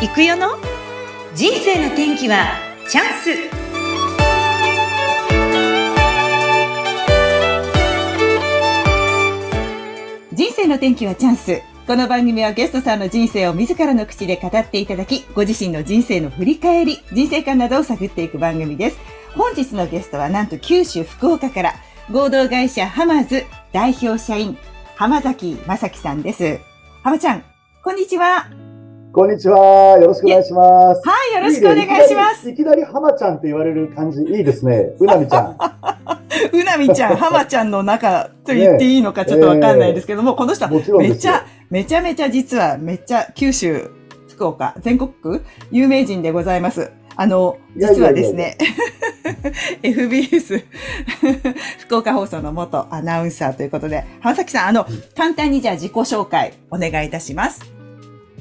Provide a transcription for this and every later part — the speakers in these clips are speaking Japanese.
行くよの？人生の天気はチャンス人生の天気はチャンスこの番組はゲストさんの人生を自らの口で語っていただき、ご自身の人生の振り返り、人生観などを探っていく番組です。本日のゲストはなんと九州福岡から合同会社ハマーズ代表社員浜崎正樹さんです。浜ちゃん、こんにちは。こんにちは。よろしくお願いします。はい、よろしくお願いします。いきなり浜ちゃんって言われる感じ、いいですね。うなみちゃん。うなみちゃん、浜ちゃんの中と言っていいのかちょっとわかんないですけども、ねえー、この人はめちゃ、めちゃめちゃ実はめっちゃ九州、福岡、全国区有名人でございます。あの、実はですね、FBS 福岡放送の元アナウンサーということで、浜崎さん、あの、簡単にじゃあ自己紹介お願いいたします。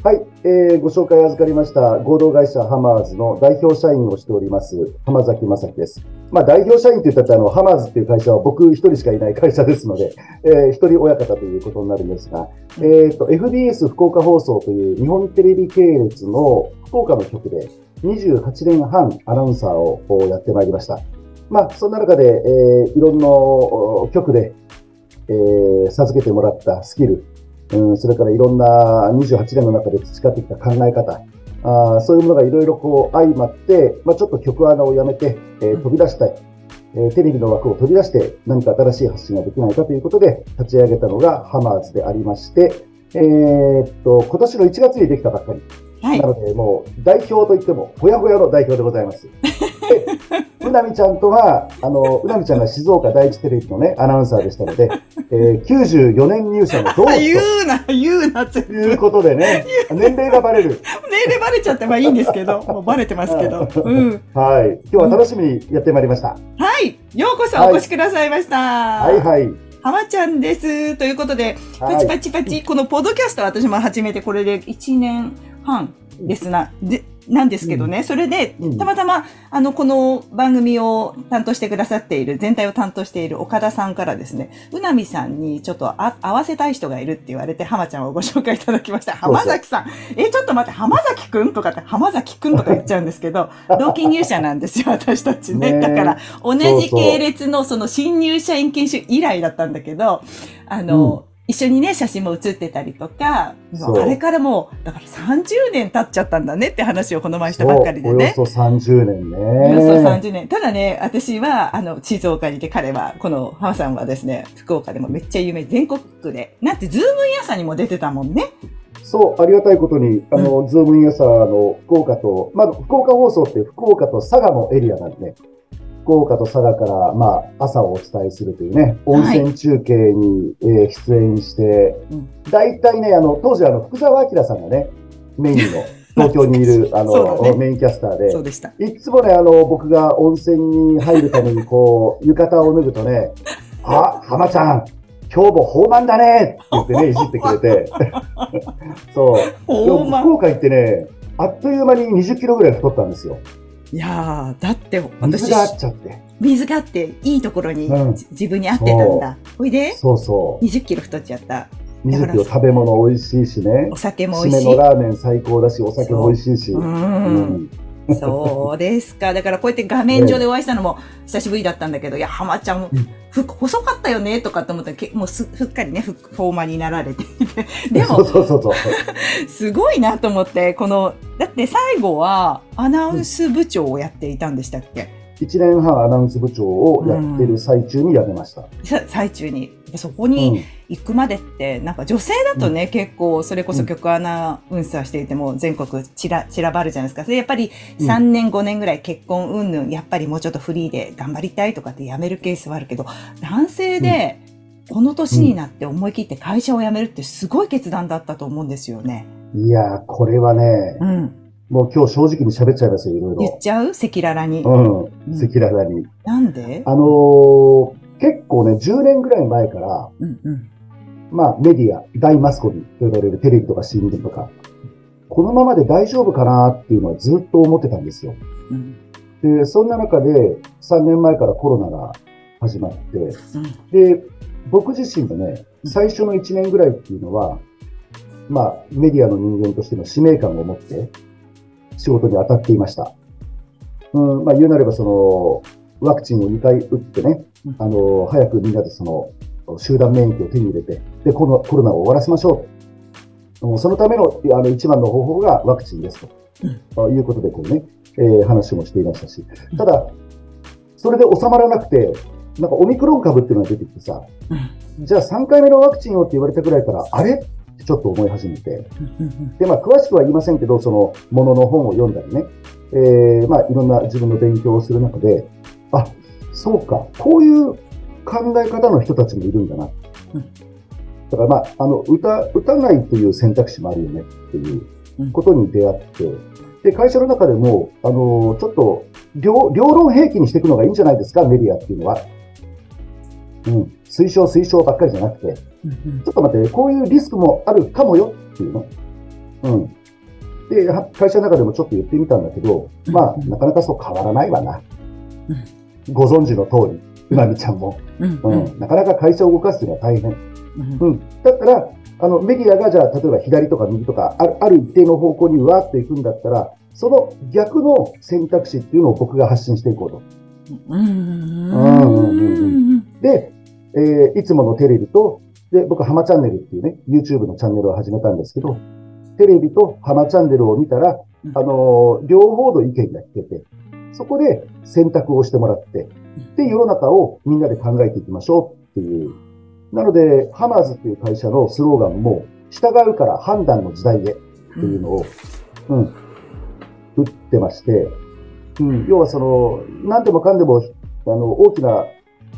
はい、えー、ご紹介預かりました合同会社ハマーズの代表社員をしております浜崎正樹です。まあ、代表社員って言ったらあのハマーズっていう会社は僕一人しかいない会社ですので、えー、一人親方ということになるんですが、えーと、FBS 福岡放送という日本テレビ系列の福岡の局で28年半アナウンサーをやってまいりました。まあ、そんな中で、えー、いろんな局で、えー、授けてもらったスキル、うん、それからいろんな28年の中で培ってきた考え方、あそういうものがいろいろこう相まって、まあ、ちょっと曲穴をやめて、えー、飛び出したい、えー、テレビの枠を飛び出して何か新しい発信ができないかということで立ち上げたのがハマーズでありまして、えー、っと今年の1月にできたばっかり。はい、なので、もう代表といっても、ほやほやの代表でございます。うなみちゃんとは、あの、うなみちゃんが静岡第一テレビのね、アナウンサーでしたので、えー、94年入社の同期言うな、言うな、ということでね、年齢がバレる。年齢バレちゃってまあいいんですけど、もうバレてますけど。うん。はい。今日は楽しみにやってまいりました。はい。ようこそお越しくださいました。はい、はい、はい。浜ちゃんです。ということで、パチパチパチ、はい、このポッドキャスト私も始めてこれで1年半ですな、で、なんですけどね、うん、それで、たまたま、あの、この番組を担当してくださっている、全体を担当している岡田さんからですね、うなみさんにちょっとあ合わせたい人がいるって言われて、浜ちゃんをご紹介いただきました。浜崎さん。え、ちょっと待って、浜崎くんとかって、浜崎くんとか言っちゃうんですけど、同期入社なんですよ、私たちね。ねだから、同じ系列のその新入社員研修以来だったんだけど、あの、うん一緒にね、写真も写ってたりとか、あれからもう、だから30年経っちゃったんだねって話をこの前したばっかりでね。およそ30年ね。およそ30年。ただね、私は、あの、静岡にいて彼は、この浜さんはですね、福岡でもめっちゃ有名、全国区で。なんて、ズームイン!!朝!にも出てたもんね。そう、ありがたいことに、あの、うん、ズームイン朝の福岡と、まあ、福岡放送って福岡と佐賀のエリアなんで、ね、福岡と佐賀から、まあ、朝をお伝えするというね、温泉中継に、はい、えー、出演して、大体ね、あの、当時あの、福澤朗さんがね、メインの、東京にいる、あの、ね、メインキャスターで、そうでしたいつもね、あの、僕が温泉に入るために、こう、浴衣を脱ぐとね、あ、浜ちゃん、今日も放満だねって言ってね、いじってくれて。そう。福岡行ってね、あっという間に20キロぐらい太ったんですよ。いやだって私水があっちゃって。水があっていいところに、うん、自分に合ってたんだ。ほいでそうそう。20キロ太っちゃった。20キロ食べ物美味しいしね。お酒も美味しい。締めのラーメン最高だしお酒も美味しいし。うん、そうですか。だからこうやって画面上でお会いしたのも久しぶりだったんだけど、いや、浜ちゃん、ふ細かったよねとかって思ったら、もうすふっかりね、フォーマになられていて。でも、そうそうそう すごいなと思って、この、だって最後はアナウンス部長をやっていたんでしたっけ、1年半アナウンス部長をやってる最中に辞めました。うん、最中に。そこに行くまでって、なんか女性だとね、うん、結構それこそ局アナウンサーしていても全国散ら散らばるじゃないですか。それやっぱり3年5年ぐらい結婚うんぬん、やっぱりもうちょっとフリーで頑張りたいとかって辞めるケースはあるけど、男性でこの年になって思い切って会社を辞めるってすごい決断だったと思うんですよね。いやこれはね、うんもう今日正直に喋っちゃいますよ、いろいろ。言っちゃう？赤裸々に。うん。赤裸々に。なんで？あのー、結構ね、10年ぐらい前から、うんうん、まあ、メディア、大マスコミと呼ばれるテレビとか新聞とか、このままで大丈夫かなっていうのはずっと思ってたんですよ。うん、で、そんな中で、3年前からコロナが始まって、うん、で、僕自身でね、最初の1年ぐらいっていうのは、まあ、メディアの人間としての使命感を持って、仕事に当たっていました。うん、まあ、言うなれば、その、ワクチンを2回打ってね、あの、早くみんなでその、集団免疫を手に入れて、で、このコロナを終わらせましょう。そのための、あの、一番の方法がワクチンですと。ということで、こうね、えー話もしていましたし。ただ、それで収まらなくて、なんかオミクロン株っていうのが出てきてさ、じゃあ3回目のワクチンをって言われたくらいから、あれ？ちょっと思い始めて、で、まあ、詳しくは言いませんけど、その、ものの本を読んだりね、えーまあ、いろんな自分の勉強をする中で、あ、そうか、こういう考え方の人たちもいるんだな。うん。だから、まあ、あの、打た、打たないという選択肢もあるよね。っていうことに出会って、で、会社の中でも、あの、ちょっと、両、両論兵器にしていくのがいいんじゃないですか、メディアっていうのは。うん。推奨、推奨ばっかりじゃなくて、ちょっと待って、こういうリスクもあるかもよっていうね。うん。で、は会社の中でもちょっと言ってみたんだけど、まあ、なかなかそう変わらないわな。ご存知の通り、うなみちゃんも。うんう。ん。なかなか会社を動かすのは大変。うんうん。だったら、あの、メディアがじゃあ、例えば左とか右とか、あるある一定の方向にわーっと行くんだったら、その逆の選択肢っていうのを僕が発信していこうと。うんで、えーいつものテレビと、で、僕、ハマチャンネルっていうね、YouTube のチャンネルを始めたんですけど、テレビとハマチャンネルを見たら、あのー両方の意見が聞けて、そこで選択をしてもらって、で、世の中をみんなで考えていきましょうっていう。なので、ハマーズっていう会社のスローガンも、従うから判断の時代へっていうのを、うん、打ってまして、うん、要はその、何でもかんでも、あの、大きな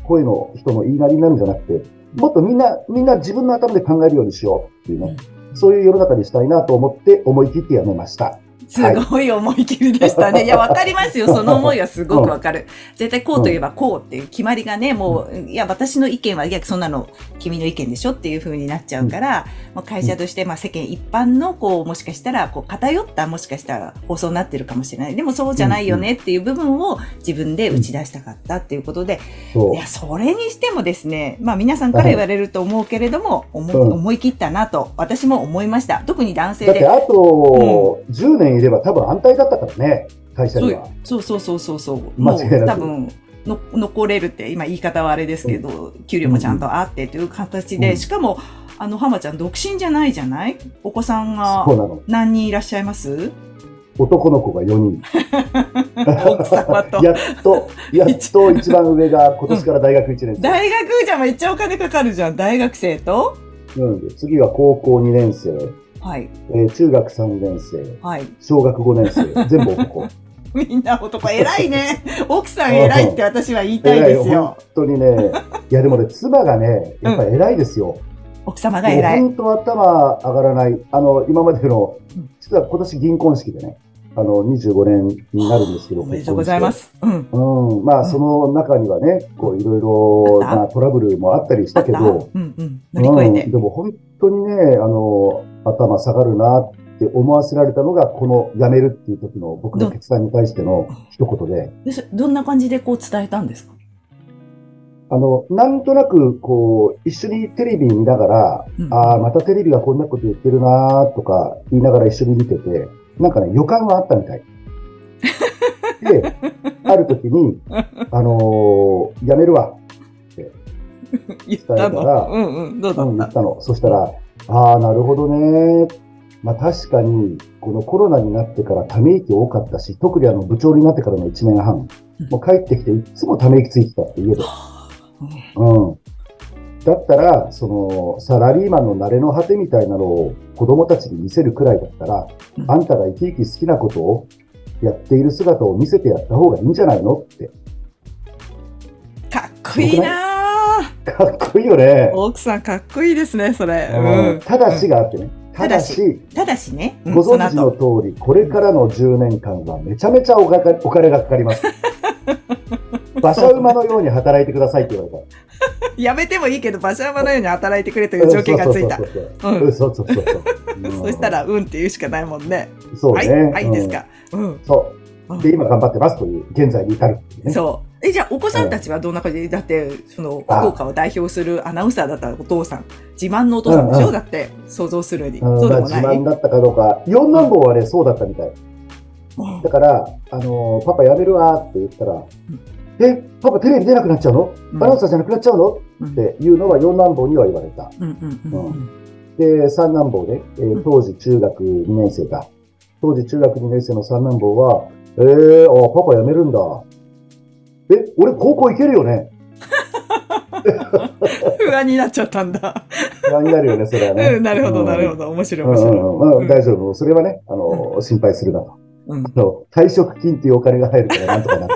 声の人の言いなりになるんじゃなくて、もっとみんな、みんな自分の頭で考えるようにしようっていうね、そういう世の中にしたいなと思って思い切ってやめました。すごい思い切りでしたね。いや、わかりますよ。その思いはすごくわかる。絶対こうと言えばこうっていう決まりがね、もう、いや、私の意見は、いや、そんなの君の意見でしょっていう風になっちゃうから、もう会社として、まあ世間一般の、こう、もしかしたら、こう、偏った、もしかしたら放送になってるかもしれない。でもそうじゃないよねっていう部分を自分で打ち出したかったっていうことで、い。や、それにしてもですね、まあ皆さんから言われると思うけれども、思い切ったなと、私も思いました。特に男性で。あと10年いれば多分安泰だったからね、会社には。そうそうそうそうそう。もう間違いなく多分の残れるって、今言い方はあれですけど、給料もちゃんとあってという形で、うんしかも、あの、浜ちゃん独身じゃないじゃない？お子さんが。何人いらっしゃいます？男の子が4人。やっと、やっと一番上が今年から大学1年生。大学じゃめっちゃお金かかるじゃん。大学生と？うん、で次は高校2年生、はい。えー中学3年生、はい。小学5年生、全部男。みんな男、偉いね。奥さん偉いって私は言いたいです本よ。当にね、いやでもね、妻がね、やっぱり偉いですよ。奥様が偉い。本当頭上がらない。あの、今までのうん、実は今年銀婚式でね、あの、25年になるんですけど、おめでとうございます。うん。うん、まあ、その中にはね、こう、いろいろ、あったまあ、トラブルもあったりしたけど、うんうん。乗り越えて。うん、でも本当にね、あの、頭下がるなって思わせられたのが、この辞めるっていう時の僕の決断に対しての一言で、どんな感じでこう伝えたんですか？あの、なんとなく、こう、一緒にテレビ見ながら、うんああ、またテレビがこんなこと言ってるなとか言いながら一緒に見てて、なんかね、予感があったみたい。で、ある時に、あのー辞めるわ。言った伝えたらのうんうん。どうだうん、った言ったの。そしたら、ああ、なるほどね。まあ確かに、このコロナになってからため息多かったし、特にあの部長になってからの1年半、もう帰ってきていつもため息ついてたって家で。うん。だったら、その、サラリーマンの慣れの果てみたいなのを子供たちに見せるくらいだったら、うんあんたが生き生き好きなことをやっている姿を見せてやった方がいいんじゃないのって。かっこいいなぁかっこいいよね。奥さんかっこいいですね、それ。うんただしがあってね。ただしし、ただしね、うんご存知その通り、これからの10年間はめちゃめちゃおかかお金がかかります。馬車馬のように働いてくださいって言われた。やめてもいいけど、馬車馬のように働いてくれという条件がついた。そうそうそうそう。そしたら、うんって言うしかないもんね。そうね。はい、はい、ですか。うん。うん。そう。で、今頑張ってますという、現在に至るね。そう。え、じゃあ、お子さんたちはどんな感じ？で、だって、その、福岡を代表するアナウンサーだったお父さん、自慢のお父さんでしょ、うんうん。だって、想像するに。うん。そうでまあ自もない慢だったかどうか、四男坊はね、そうだったみたい。だから、あのーパパ辞めるわって言ったら、え、パパテレビ出なくなっちゃうの？アナウンサーじゃなくなっちゃうの？うん。っていうのは四男坊には言われた。うんうんうんうん。で、三男坊ね、えーうん。当時中学2年生だ。当時中学2年生の三男坊は、えー、あ、パパ辞めるんだ。え、俺高校行けるよね？不安になっちゃったんだ。不安になるよね、それはね。うん、なるほど、なるほど。ど。面白い、うん面白い。うん大丈夫。それはね、あの、心配するなと。うんあの退職金っていうお金が入るからなんとかなる。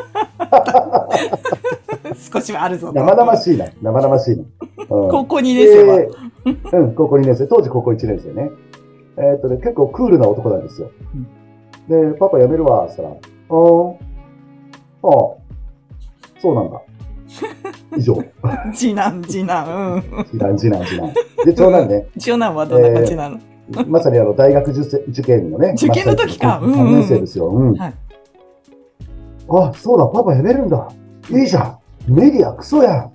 少しはあるぞと。生々しいな。生々しいな。うん高校2年生は。でうん、高校2年生。当時高校1年生ね。えーっとね、結構クールな男なんですよ。で、パパ辞めるわ、って言ったら、あーああ、そうなんだ。以上。次男、次男。うん。次男、次男、次男。で、長男ね、長男はどんな感じなの、まさにあの、大学受験受験のね。受験の時かうんうん3年生ですよ。うん。はいあ、そうだ、パパ辞めるんだ。いいじゃん。メディアクソやん。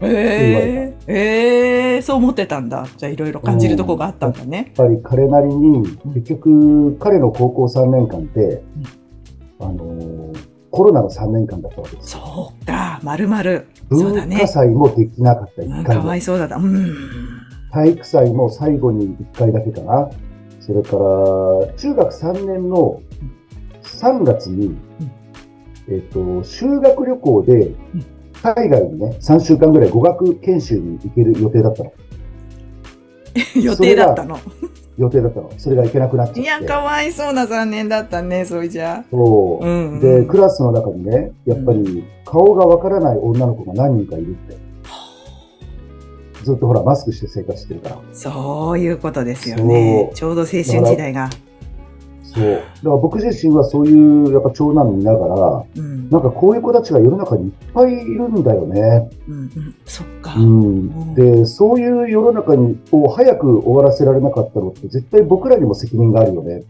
ええええそう思ってたんだ。じゃあいろいろ感じるとこがあったんだね。やっぱり彼なりに、結局、彼の高校3年間って、あのーコロナの3年間だったわけですよ。そうか、まるまる。文化。祭もできなかった、1うんか回も。わいそうだった。うん。体育祭も最後に1回だけかな。それから、中学3年の3月に、えっと、修学旅行で、海外にね、3週間ぐらい語学研修に行ける予定だったの。予定だったの。予定だったの。それが行けなくなっちゃって。いや、かわいそうな残念だったね、それじゃ。そうう。ん、うん。で、クラスの中にね、やっぱり顔がわからない女の子が何人かいるって。ずっとほら、マスクして生活してるから。そういうことですよね。ちょうど青春時代が。そう。だから僕自身はそういう、やっぱ長男見ながら、うん。なんかこういう子たちが世の中にいっぱいいるんだよね。うん、うん。そっか。うん。で、そういう世の中に、を早く終わらせられなかったのって、絶対僕らにも責任があるよね。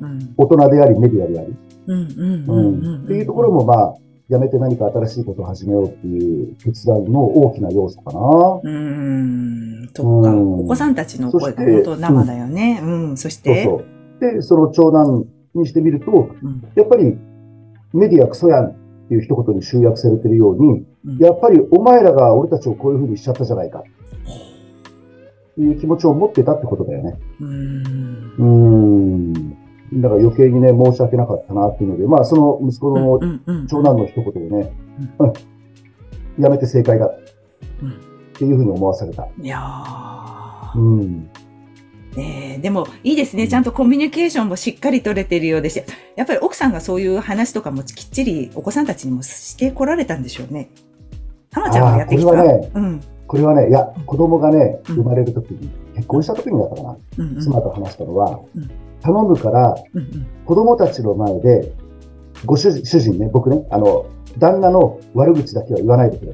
うん。大人であり、メディアであり。うん、うん、ううんん。っていうところも、まあ、やめて何か新しいことを始めようっていう決断の大きな要素かな。うーん、そっか。うんお子さんたちの声がそして本当生だよね。うん、そして。そうそう。で、その長男にしてみると、うんやっぱりメディアクソやんっていう一言に集約されてるように、うんやっぱりお前らが俺たちをこういうふうにしちゃったじゃないか。っていう気持ちを持ってたってことだよね。うーん。だから余計にね、申し訳なかったなっていうので、まあその息子の長男の一言でね、うん、やめて正解だ。うんっていうふうに思わされた。いやーうん。ねえでもいいですね。ちゃんとコミュニケーションもしっかり取れてるようでしやっぱり奥さんがそういう話とかもきっちりお子さんたちにもしてこられたんでしょうね。たまちゃんがやってきた？これはねうん。これはね、いや、子供がね、うん生まれるときに、結婚したときにだったかな、うんうん。妻と話したのは、うん頼むから、うんうん子供たちの前で、ご主人、主人ね、僕ね、あの、旦那の悪口だけは言わないでくれ。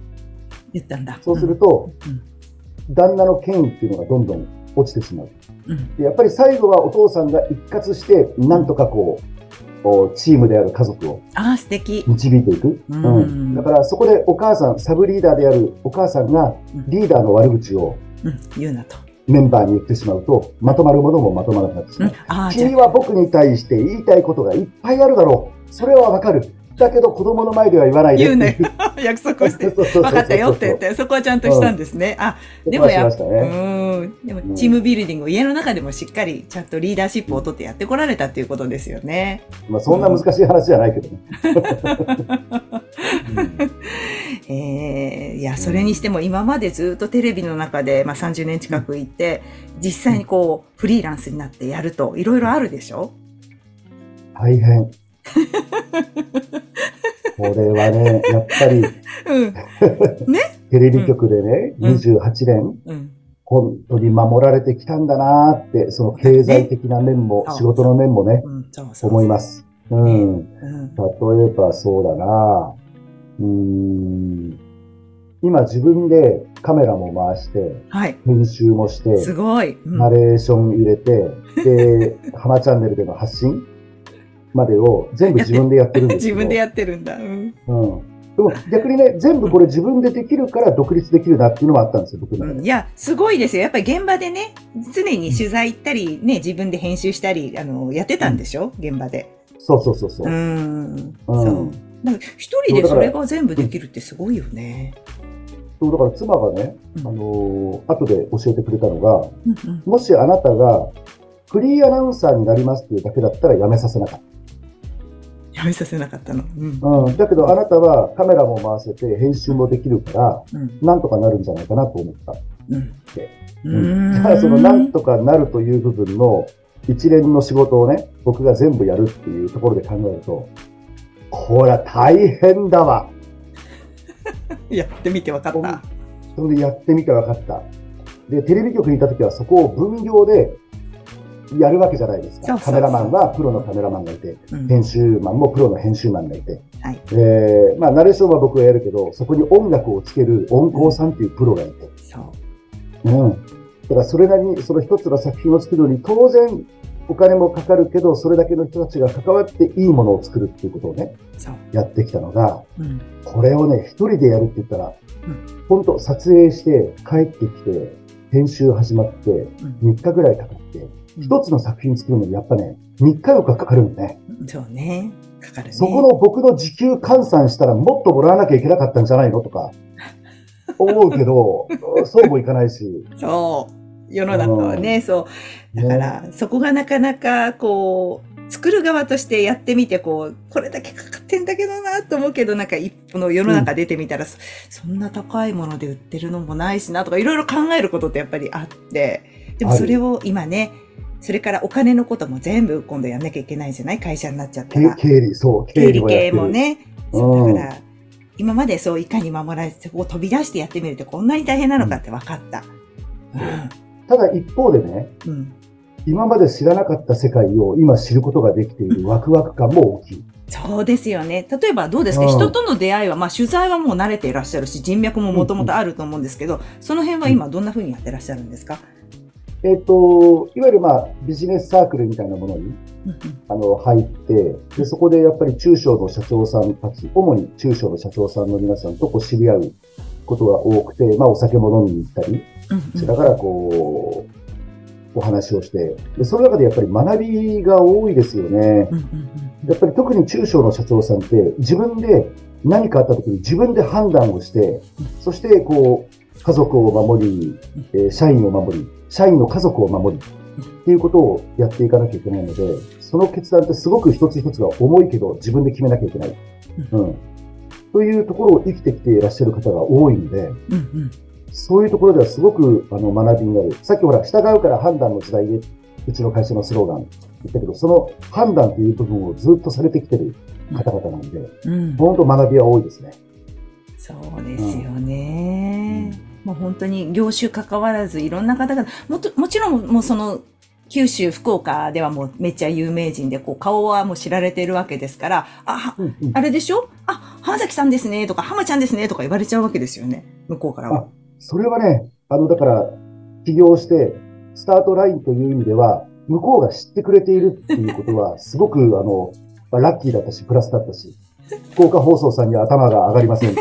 言ったんだ。そうすると、うん旦那の権威っていうのがどんどん落ちてしまう。やっぱり最後はお父さんが一括して、なんとかこう、チームである家族を。導いていく。うんだからそこでお母さん、サブリーダーであるお母さんがうんリーダーの悪口をうん。言うなと。メンバーに言ってしまうと、まとまるものもまとまらなくなってしまう。。君は僕に対して言いたいことがいっぱいあるだろう。それはわかる。だけど子供の前では言わないで。言うね 約束して。分かったよって言って、そこはちゃんとしたんですね。あ、でもやね。うん。でも、チームビルディングを家の中でもしっかり、ちゃんとリーダーシップを取ってやってこられたっていうことですよね。まあそんな難しい話じゃないけどね。えー、いや、それにしても今までずっとテレビの中で、まあ、30年近くいて、実際にこう、フリーランスになってやると、いろいろあるでしょ？大変。これはね、やっぱりうん。テレビ局でね、うん28年、うん。本当に守られてきたんだなーって、その経済的な面も、ね仕事の面もね。思います。うん。うん。例えばそうだなうーん。今自分でカメラも回して、はい。編集もして、すごい。うんナレーション入れて、で、浜チャンネルでの発信までを全部自分でやってるんです 自。分でやってるんだ。うん。うん。でも逆にね、全部これ自分でできるから独立できるなっていうのもあったんですよ、僕の。うんいや、すごいですよ。やっぱり現場でね、常に取材行ったり、ね、自分で編集したり、あの、やってたんでしょ？現場で。そうそうそうそうう。ん。うんそう。一人でそれが全部できるってすごいよね。そうだから妻がね、うんあのー後で教えてくれたのが、うんうんもしあなたがフリーアナウンサーになりますっていうだけだったらやめさせなかっやめさせなかったの。うんた。うん。だけどあなたはカメラも回せて編集もできるから、うんなんとかなるんじゃないかなと思った。うんでううんんだからそのなんとかなるという部分の一連の仕事をね、僕が全部やるっていうところで考えると、これは大変だわ。やってみて分かった。それでやってみて分かった。で、テレビ局にいたときはそこを分業でやるわけじゃないですか。カメラマンはプロのカメラマンがいて、うん編集マンもプロの編集マンがいて、はいで、まあ、ナレーションは僕がやるけど、そこに音楽をつける音響さんっていうプロがいて、そう。うん。だからそれなりに、その一つの作品を作るのに、当然お金もかかるけど、それだけの人たちが関わっていいものを作るっていうことをね。やってきたのが、うん。これをね、一人でやるって言ったらうん、本当撮影して、帰ってきて、編集始まって、うん3日ぐらいかかって、うん一つの作品作るのにやっぱね、3日4日かかるんだね。そうね。かかるね。そこの僕の時給換算したらもっともらわなきゃいけなかったんじゃないのとか、思うけど、そうもいかないし。そう。世の中はね、そう。だから、そこがなかなか、こう、作る側としてやってみて、こう、これだけかかってんだけどなと思うけど、なんか一歩の世の中出てみたら、そそんな高いもので売ってるのもないしなとか、いろいろ考えることってやっぱりあって、でもそれを今ね、それからお金のことも全部今度やんなきゃいけないじゃない？会社になっちゃったけら。経理、そう、経理系も。ね。だから、今までそういかに守られて、そこを飛び出してやってみるとこんなに大変なのかって分かった。ただ一方でね、うん。うん。今まで知らなかった世界を今知ることができているワクワク感も大きい。そうですよね。例えばどうですか、うん人との出会いは、まあ取材はもう慣れていらっしゃるし、人脈ももともとあると思うんですけど、その辺は今どんな風にやってらっしゃるんですか、えっ、と、いわゆるまあビジネスサークルみたいなものにうんあの入ってで、そこでやっぱり中小の社長さんたち、主に中小の社長さんの皆さんとこう知り合うことが多くて、まあお酒も飲みに行ったりうんしながらこう、お話をしてで、その中でやっぱり学びが多いですよね。やっぱり特に中小の社長さんって自分で何かあった時に自分で判断をして、そしてこう家族を守り、えー社員を守り、社員の家族を守りっていうことをやっていかなきゃいけないので、その決断ってすごく一つ一つが重いけど自分で決めなきゃいけない。うん。というところを生きてきていらっしゃる方が多いので、うんうんそういうところではすごくあの学びになる。さっきほら、従うから判断の時代で、うちの会社のスローガン言ったけど、その判断という部分をずっとされてきてる方々なんで、うん本当学びは多いですね。そうですよね。もう本当に業種関わらずいろんな方々、もともちろんもうその九州、福岡ではもうめっちゃ有名人で、こう顔はもう知られてるわけですから、あ、うんうんあれでしょ？あ、浜崎さんですねとか、浜ちゃんですねとか言われちゃうわけですよね。向こうからは。それはね、あの、だから、起業して、スタートラインという意味では、向こうが知ってくれているっていうことは、すごく、あの、まあラッキーだったし、プラスだったし、福岡放送さんには頭が上がりません。い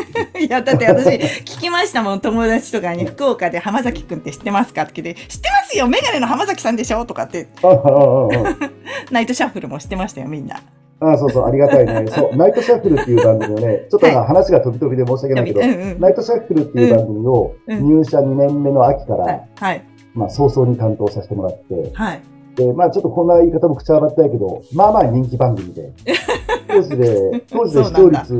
や、だって私、聞きましたもん、友達とかに、福岡で浜崎くんって知ってますか？って聞いて、知ってますよ！メガネの浜崎さんでしょ？とかって、あああああ。ナイトシャッフルも知ってましたよ、みんな。ああそうそう、ありがたいね。そう、ナイトシャッフルっていう番組をね、ちょっとまあ話が飛び飛びで申し訳ないけど、うんうん。ナイトシャッフルっていう番組をうん。入社2年目の秋から、はい、はい、まあ早々に担当させてもらって、はい。で、まあちょっとこんな言い方も口はばったいけど、まあまあ人気番組で、当時で、当時で視聴率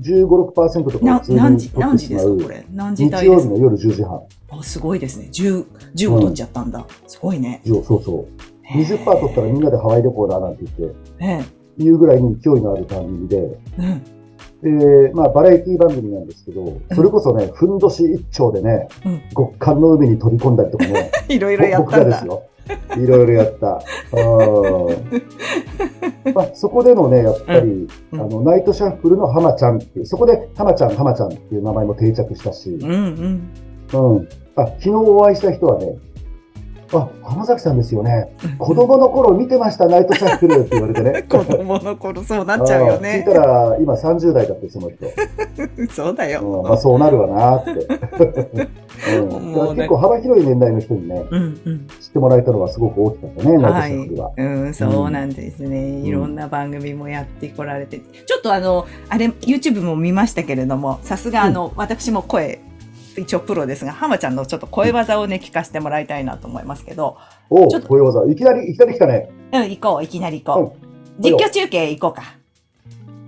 15、6%とか普通に何時、取っ何時てしまうですかこれ？何時日曜日の夜10時半。あ、すごいですね。10、15取っちゃったんだ。すごいね。そうそうそう。20%取ったらみんなでハワイ旅行だなんて言って、えいうぐらいに勢いのある番組で、え。うん。で、まあバラエティ番組なんですけど、それこそね、ふんどし一丁でね、うん極寒の海に飛び込んだりとかね、いろいろやったんだ僕がです。よ。いろいろやった。うんまあ、そこでのね、やっぱり、うんあの、ナイトシャッフルの浜ちゃんっていう、そこで浜ちゃん、浜ちゃんっていう名前も定着したし、うんうん。うん。あ、昨日お会いした人はね、あ、浜崎さんですよね。子供の頃見てました、ナイトシャッフルって言われてね。子供の頃そうなっちゃうよね聞い。たら、今30代だって、その人。そうだよ。うんまあ、そうなるわなって。うん、結構幅広い年代の人にね、うんうん。知ってもらえたのはすごく大きかったね、はいは。うん、そうなんですね。いろんな番組もやってこられて、ちょっとあの、あれ、YouTube も見ましたけれども、さすがあの、私も声、一応プロですが、浜ちゃんのちょっと声技をね、聞かせてもらいたいなと思いますけど、おちょっとこういう技。いきなり、いきなり来たね。うん、行こう、いきなり行こう。うん実況中継行こうか。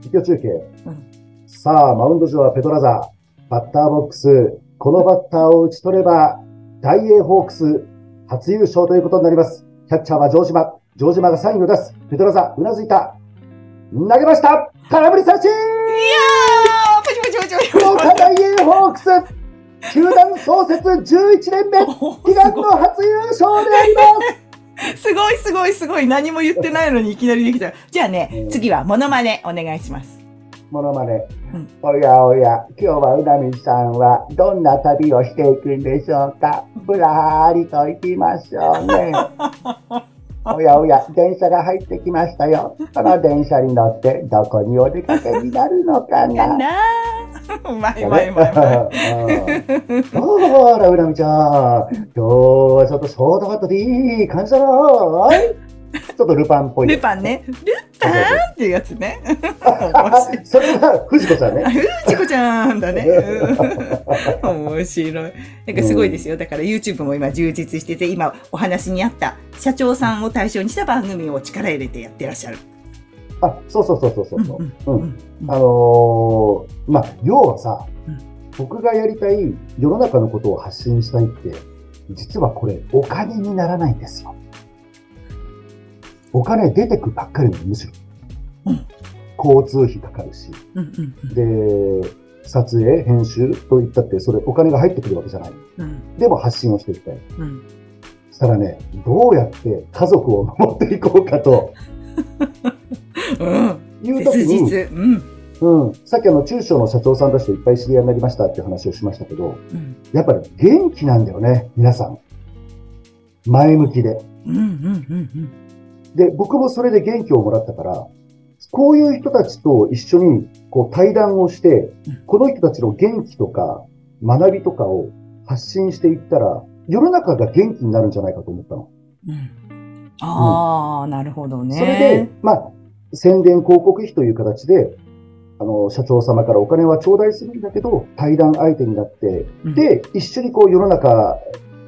実況中継。うんさあ、マウンド上はペトラザ。バッターボックス。このバッターを打ち取れば、大英ホークス初優勝ということになります。キャッチャーは城島。城島がサインを出す。ペトラザ、うなずいた。投げました空振り三振いやー、パチパチパチパチ福岡大英ホークス球団創設11年目悲願の初優勝であります すごいすごいすごい。何も言ってないのにいきなりできた。じゃあね、うん次はモノマネお願いします。モノマネうん。おやおや、今日はうなみさんはどんな旅をしていくんでしょうか？ぶらりと行きましょうね。おやおや、電車が入ってきましたよ。この電車に乗ってどこにお出かけになるのかかな？なーうまいうまいうまいほら、うなみちゃん。今日はちょっとショートカットでいい感じだろちょっとルパンっぽい。ルパンね。ルパンっていうやつね。あそれは藤子ちゃんね。ふうちゃんだね。う ん面白い。なんかすごいですよ。だから YouTube も今充実してて、今お話にあった社長さんを対象にした番組を力入れてやってらっしゃる。あ、そうそうそうそうそう。うんあのーまあ、要はさ、うん僕がやりたい世の中のことを発信したいって、実はこれお金にならないんですよ。お金出てくばっかりのむしろ。うん交通費かかるし。うんうんで、撮影、編集といったって、それお金が入ってくるわけじゃない。うんでも発信をしていきたい。うんそしたらね、どうやって家族を守っていこうかと うん。いう時切に、実。うん。うん、さっきあの中小の社長さんたちといっぱい知り合いになりましたっていう話をしましたけど、うんやっぱり元気なんだよね、皆さん。前向きで。うんうんうんで、僕もそれで元気をもらったから、こういう人たちと一緒にこう対談をしてうん、この人たちの元気とか学びとかを発信していったら、世の中が元気になるんじゃないかと思ったの。うんうん。ああ、なるほどね。それで、まあ、宣伝広告費という形で、あの、社長様からお金は頂戴するんだけど、対談相手になって、うん、で、一緒にこう世の中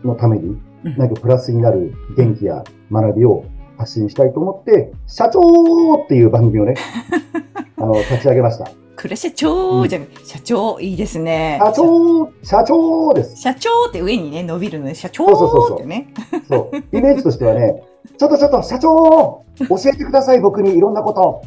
のために、うんなんかプラスになる元気や学びを発信したいと思って、社長っていう番組をね、あの、立ち上げました。くれ社長じゃん、社長、いいですね。社長、社長です。社長って上にね、伸びるのね、社長そうそうそうそうってね。そう。イメージとしてはね、ちょっとちょっと社長教えてください、僕にいろんなこと。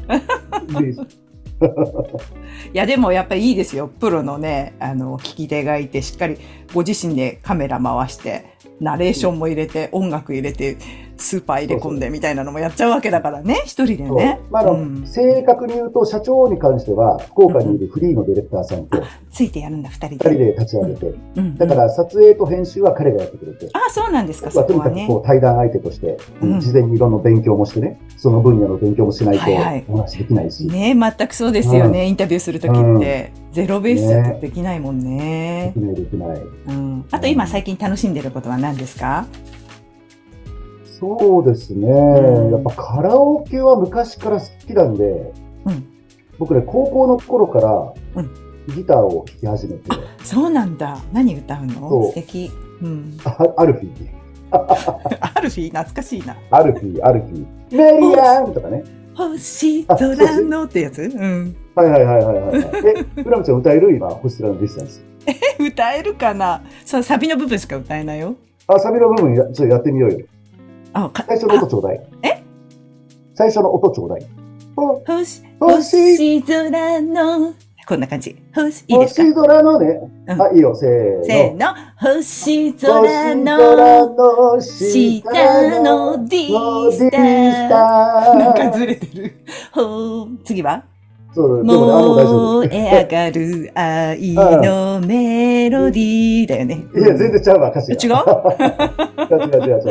いや、でもやっぱりいいですよ。プロのね、あの、聞き手がいて、しっかりご自身でカメラ回して、ナレーションも入れて、音楽入れて、スーパー入れ込んでみたいなのもやっちゃうわけだからね、一人でそう。ね。まあうん。正確に言うと、社長に関しては、福岡にいるフリーのディレクターさんと。ついてやるんだ、二人2人で。で立ち上げて、うん。だから撮影と編集は彼がやってくれて、あ、そうなんですか、僕はとにかくそこはね。こう対談相手として、うん。事前にいろんな勉強もしてね、その分野の勉強もしないとはいはい。お話できないし、ね全くそうですよね、インタビューするときって、ゼロベースできないもんでねき。ないできない。うん、あと今最近楽しんでることは何ですか？そうですね、んやっぱカラオケは昔から好きなんで、うん僕ね、高校の頃からうんギターを弾き始めて、そうなんだ。何歌うの？素敵。うん。あアルフィー、アルフィー懐かしいな。アルフィー、アルフィー、メリアンとかね。星空のってやつ？うん。はいはいはいはいはい。え、フラムちゃん歌える？今、ホストラのディスタンス。歌えるかな？そう、サビの部分しか歌えないよ。あ、サビの部分や、ちょっとやってみようよ。あ、か最初の音ちょうだい。え？最初の音ちょうだい。お星、星星空の、こんな感じ。星、いいですか？星空のね。うんあ、いいよ、せーの。せーの。星星空の下のディスターなんかずれてる。ほー次は？そう、でもね。燃え上がる愛のメロディーだよね。いや、全然ちゃうわ、歌詞が。違う？違う違う違う違う。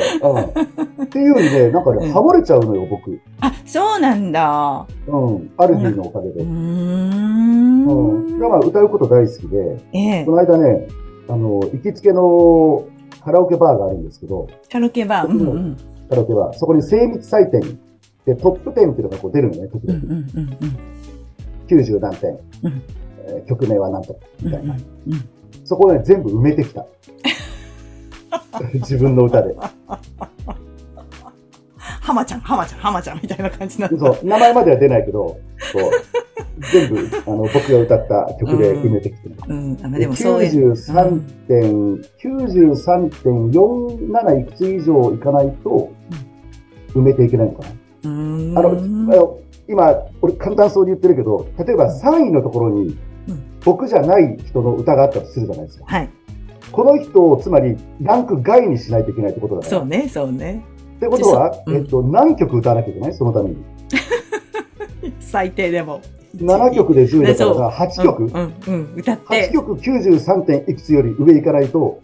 うん。っていうよりね、なんかね、うんハモれちゃうのよ、僕。あ、そうなんだ。うん。アルフィーのおかげで。うーうん。ん。だから歌うこと大好きで、ええこ。の間ね、あの、行きつけのカラオケバーがあるんですけど、カラオケバー。うんうん。カラオケバー、そこに精密採点でトップ10っていうのがこう出るのね、時うんう々。んうん90何点、うんえー曲名は何とか、うん。みたいな。うんそこをね、全部埋めてきた。自分の歌で。浜ちゃん、浜ちゃん、浜ちゃんみたいな感じなんだ。そう、名前までは出ないけど、こう、全部、あの、僕が歌った曲で埋めてきてる。うん。あまあでもそういう。93点、93.47いくつ以上いかないと、埋めていけないのかな。うん。あの今、俺簡単そうに言ってるけど、例えば3位のところにうん、僕じゃない人の歌があったとするじゃないですか。はい。この人をつまりランク外にしないといけないってことだから。そうね、そうね。ってことは、そううんえっと、何曲歌わなきゃいけない？そのために。最低でも。7曲で10位だからそうさ、8曲、うん、うん、うん歌っ8て。曲93点いくつより上行かないと、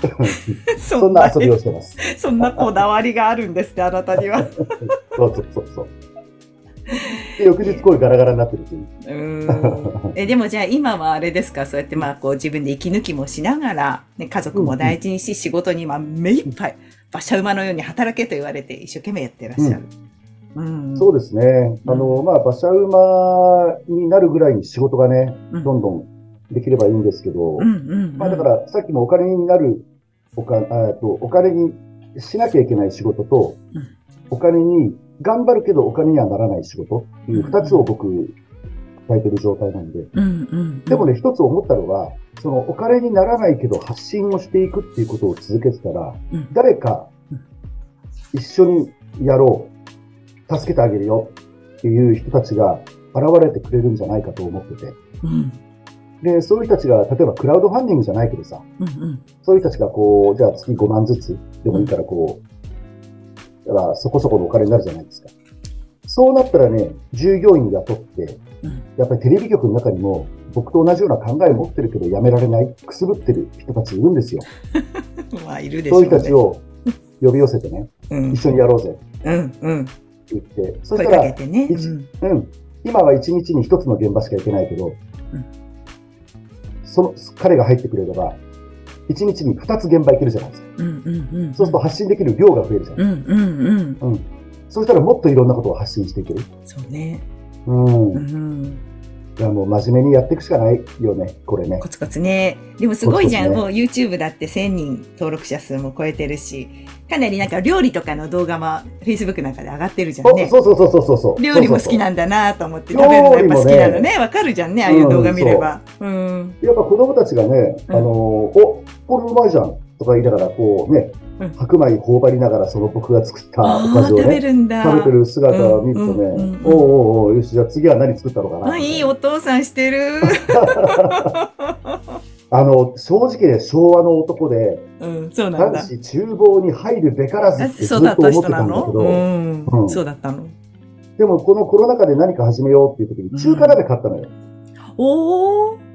そそんな遊びをしてます。そんなこだわりがあるんですって、あなたには。そうそうそうそう。で、翌日声ガラガラになってるっていう。うん。えでもじゃあ今はあれですか？そうやってまあこう自分で息抜きもしながら、ね、家族も大事にし、仕事にまあ目いっぱい馬車馬のように働けと言われて一生懸命やってらっしゃる。うん。そうですね。あの、まあ、馬車馬になるぐらいに仕事がね、うん。どんどんできればいいんですけど、うんうんうん。まあ、だから、さっきもお金になる、おかあとお金にしなきゃいけない仕事と、うん。お金に、頑張るけどお金にはならない仕事。っていう二つを僕、抱えてる状態なんで。うんうんでもね、一つ思ったのは、そのお金にならないけど発信をしていくっていうことを続けてたら、うん。誰かうん。一緒にやろう、助けてあげるよっていう人たちが現れてくれるんじゃないかと思ってて。うん。で、そういう人たちが、例えばクラウドファンディングじゃないけどさ、うんうん。そういう人たちがこう、じゃあ月5万ずつでもいいからこう、だからそこそこのお金になるじゃないですか。そうなったらね、従業員雇って、うんやっぱりテレビ局の中にも僕と同じような考え持ってるけどやめられない、くすぶってる人たちいるんですよ。まあいるでしょそうういうね。人たちを呼び寄せてね、うん一緒にやろうぜってうんうん言って、そ声したら、ね。一うんうん、今は一日に一つの現場しか行けないけど、んその彼が入ってくれれば、一日に二つ現場行けるじゃないですか。うんうんうんそうすると発信できる量が増えるじゃないうんうんうんそうしたらもっといろんなことを発信していける。そうね。うん。ういんやもう真面目にやっていくしかないよね、これね。コツコツね。でもすごいじゃん。コツコもう YouTube だって1000人登録者数も超えてるし、かなりなんか料理とかの動画も Facebook なんかで上がってるじゃんね。そうそうそうそうそうそう。料理も好きな。なんだなと思って料食べるのやっぱ好きなのね。わかるじゃんね。ああいう動画見れば。うん。やっぱ子供たちがね、うんあの、お、これうまいじゃんとか言いながら、こうね、うん白米頬張りながらその僕が作ったおかずを食べね、るんだ。食べてる姿を見るとね、うんうんうんうんおうおうおうよし、じゃあ次は何作ったのかな？あ、いいお父さんしてる。あの、正直ね、昭和の男で、うん、そうなんだ。男子厨房に入るべからずあってずっそうだったと思って人なのたんだけど、うんう。んそうだったの？でもこのコロナ禍で何か始めようっていう時に中華鍋買ったのよ。おー。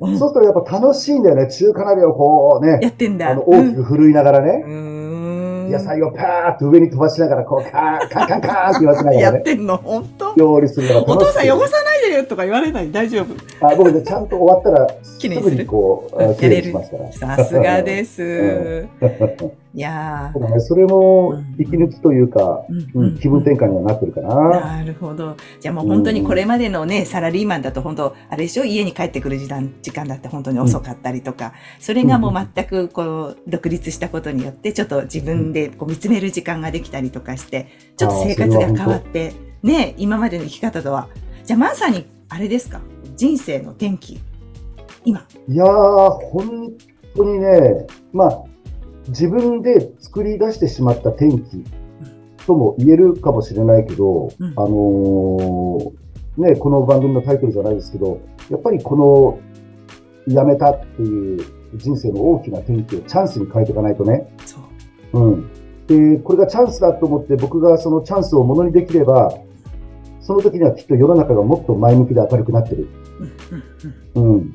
うん。そうするとやっぱ楽しいんだよね。中華鍋をこうやね、ってんだ。あの大きく振るいながらね、うん。野菜をパーッと上に飛ばしながら、こう、カーン、カンカンカーンって言わせながらね、やってんの？本当？料理するのがお父さん汚さないでよとか言われない？大丈夫？あ僕ね、ちゃんと終わったら、すぐにこう、うんあきれいにしますから。さすがです。ういやただね、それも息抜きというか、ーうん気分転換にはなってるかな。なるほど。じゃあもう本当にこれまでのね、サラリーマンだと本当、あれでしょ？家に帰ってくる時間、時間だって本当に遅かったりとか、それがもう全くこう、独立したことによって、ちょっと自分でこう見つめる時間ができたりとかして、ちょっと生活が変わって、ね、今までの生き方とは。じゃあまさに、あれですか？人生の転機。今。いやー、本当にね、まあ、自分で作り出してしまった天気とも言えるかもしれないけど、うんあのーね、この番組のタイトルじゃないですけど、やっぱりこの、やめたっていう人生の大きな転機をチャンスに変えていかないとね、そう。うん。で、これがチャンスだと思って僕がそのチャンスをものにできれば、その時にはきっと世の中がもっと前向きで明るくなってる。うんうんうん。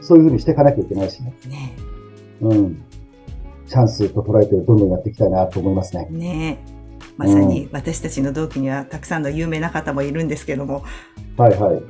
そういうふうにしていかなきゃいけないしね。うん。ねうん。チャンスと捉えてどんどんやっていきたいなと思いますね。ねまさに私たちの同期にはたくさんの有名な方もいるんですけども、はいはい。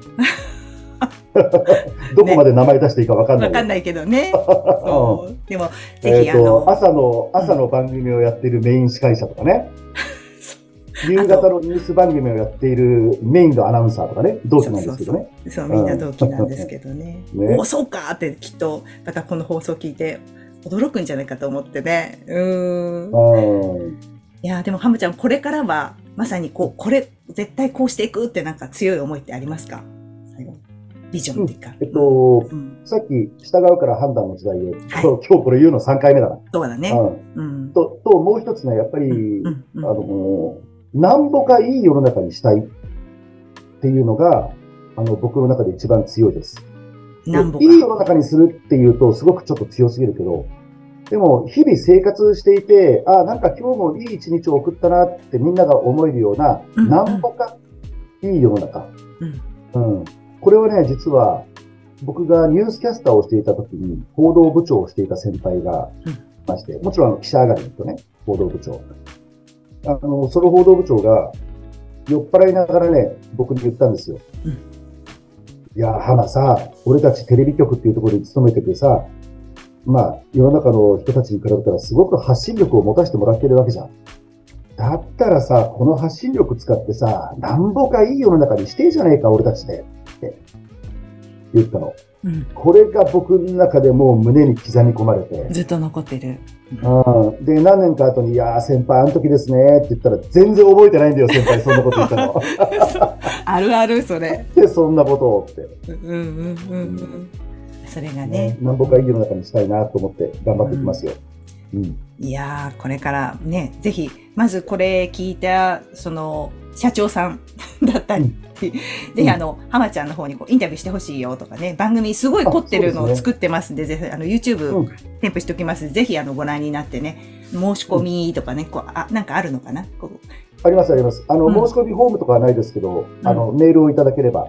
どこまで名前出していいか分かんない。わかんないけどね。そうでも、ぜひ、あの、朝の、朝の番組をやっているメイン司会者とかね。夕方のニュース番組をやっているメインのアナウンサーとかね、同期なんですけどね。そうみんな同期なんですけどね。ねおそうかってきっと、またこの放送聞いて驚くんじゃないかと思ってね。うん。いや、でもハムちゃん、これからは、まさにこう、これ、絶対こうしていくってなんか強い思いってありますか？最後。ビジョンっていうか。うん、えっと、うん、さっき、従うから判断の時代で、はい、今日これ言うの3回目だな。そうだね。うん。と、と、もう一つね、やっぱり、あの、なんぼかいい世の中にしたいっていうのが、あの、僕の中で一番強いです。なんぼか。いい世の中にするっていうと、すごくちょっと強すぎるけど、でも、日々生活していて、あ、なんか今日もいい一日を送ったなってみんなが思えるような、うんうん、なんぼかいい世の中。うん、うん。これはね、実は、僕がニュースキャスターをしていた時に、報道部長をしていた先輩がいまして、もちろん記者上がりとね、報道部長。あの、その報道部長が、酔っ払いながらね、僕に言ったんですよ。うん、いや、花さ、俺たちテレビ局っていうところに勤めててさ、まあ、世の中の人たちに比べたらすごく発信力を持たせてもらってるわけじゃん。だったらさ、この発信力使ってさ、なんぼかいい世の中にしてえじゃねえか、俺たちで。って言ったの。うん、これが僕の中でもう胸に刻み込まれて。ずっと残ってる。うん、で、何年か後に、いや先輩、あの時ですねって言ったら、全然覚えてないんだよ、先輩、そんなこと言ったの。あるある、それ。で、そんなことをって。うんうんうんうん。それがね。何ぼかいい世の中にしたいなと思って頑張っていきますよ。うん、いやこれからね、ぜひ、まずこれ聞いた、その、社長さん だったり、ぜひあの、浜ちゃんの方にこうインタビューしてほしいよとかね、番組すごい凝ってるのを作ってますんで、ぜひあの YouTube 添付しておきます。ぜひあのご覧になってね、申し込みとかね、こうあなんかあるのかな？ありますあります。あの、申し込みフォームとかはないですけど、あの、メールをいただければ、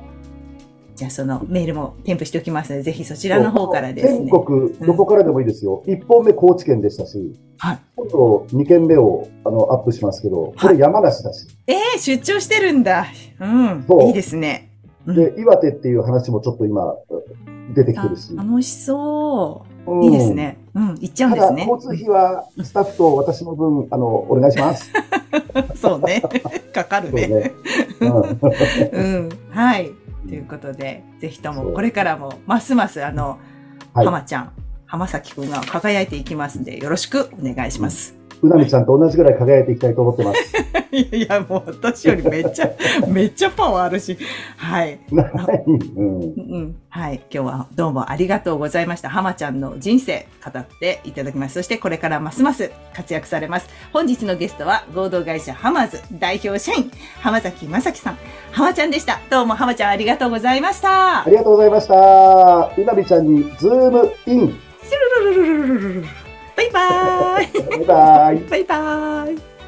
じゃあそのメールも添付しておきますので、ぜひそちらの方からですね。全国どこからでもいいですよ。うん、1本目高知県でしたし、はい、今度2件目をあのアップしますけど、これ山梨だし。ええー、出張してるんだ。うん。いいですね。で、岩手っていう話もちょっと今出てきてるし。楽しそう。うん、いいですね。うん、行っちゃうんですね。交通費はスタッフと私の分、あの、お願いします。そうね。かかるね。ねうん、うん。はい。ということで、ぜひともこれからもますますあの、はい、浜ちゃん、浜崎くんが輝いていきますんで、よろしくお願いします。うなみちゃんと同じぐらい輝いていきたいと思ってます。いや、もう私よりめっちゃ、めっちゃパワーあるし。はい。はい、うん、うん。はい。今日はどうもありがとうございました。浜ちゃんの人生語っていただきます。そしてこれからますます活躍されます。本日のゲストは合同会社ハマーズ代表社員浜崎正樹さん。浜ちゃんでした。どうも浜ちゃんありがとうございました。ありがとうございました。うなみちゃんにズームイン。バイバーイ。バイバーイ。バイバーイ。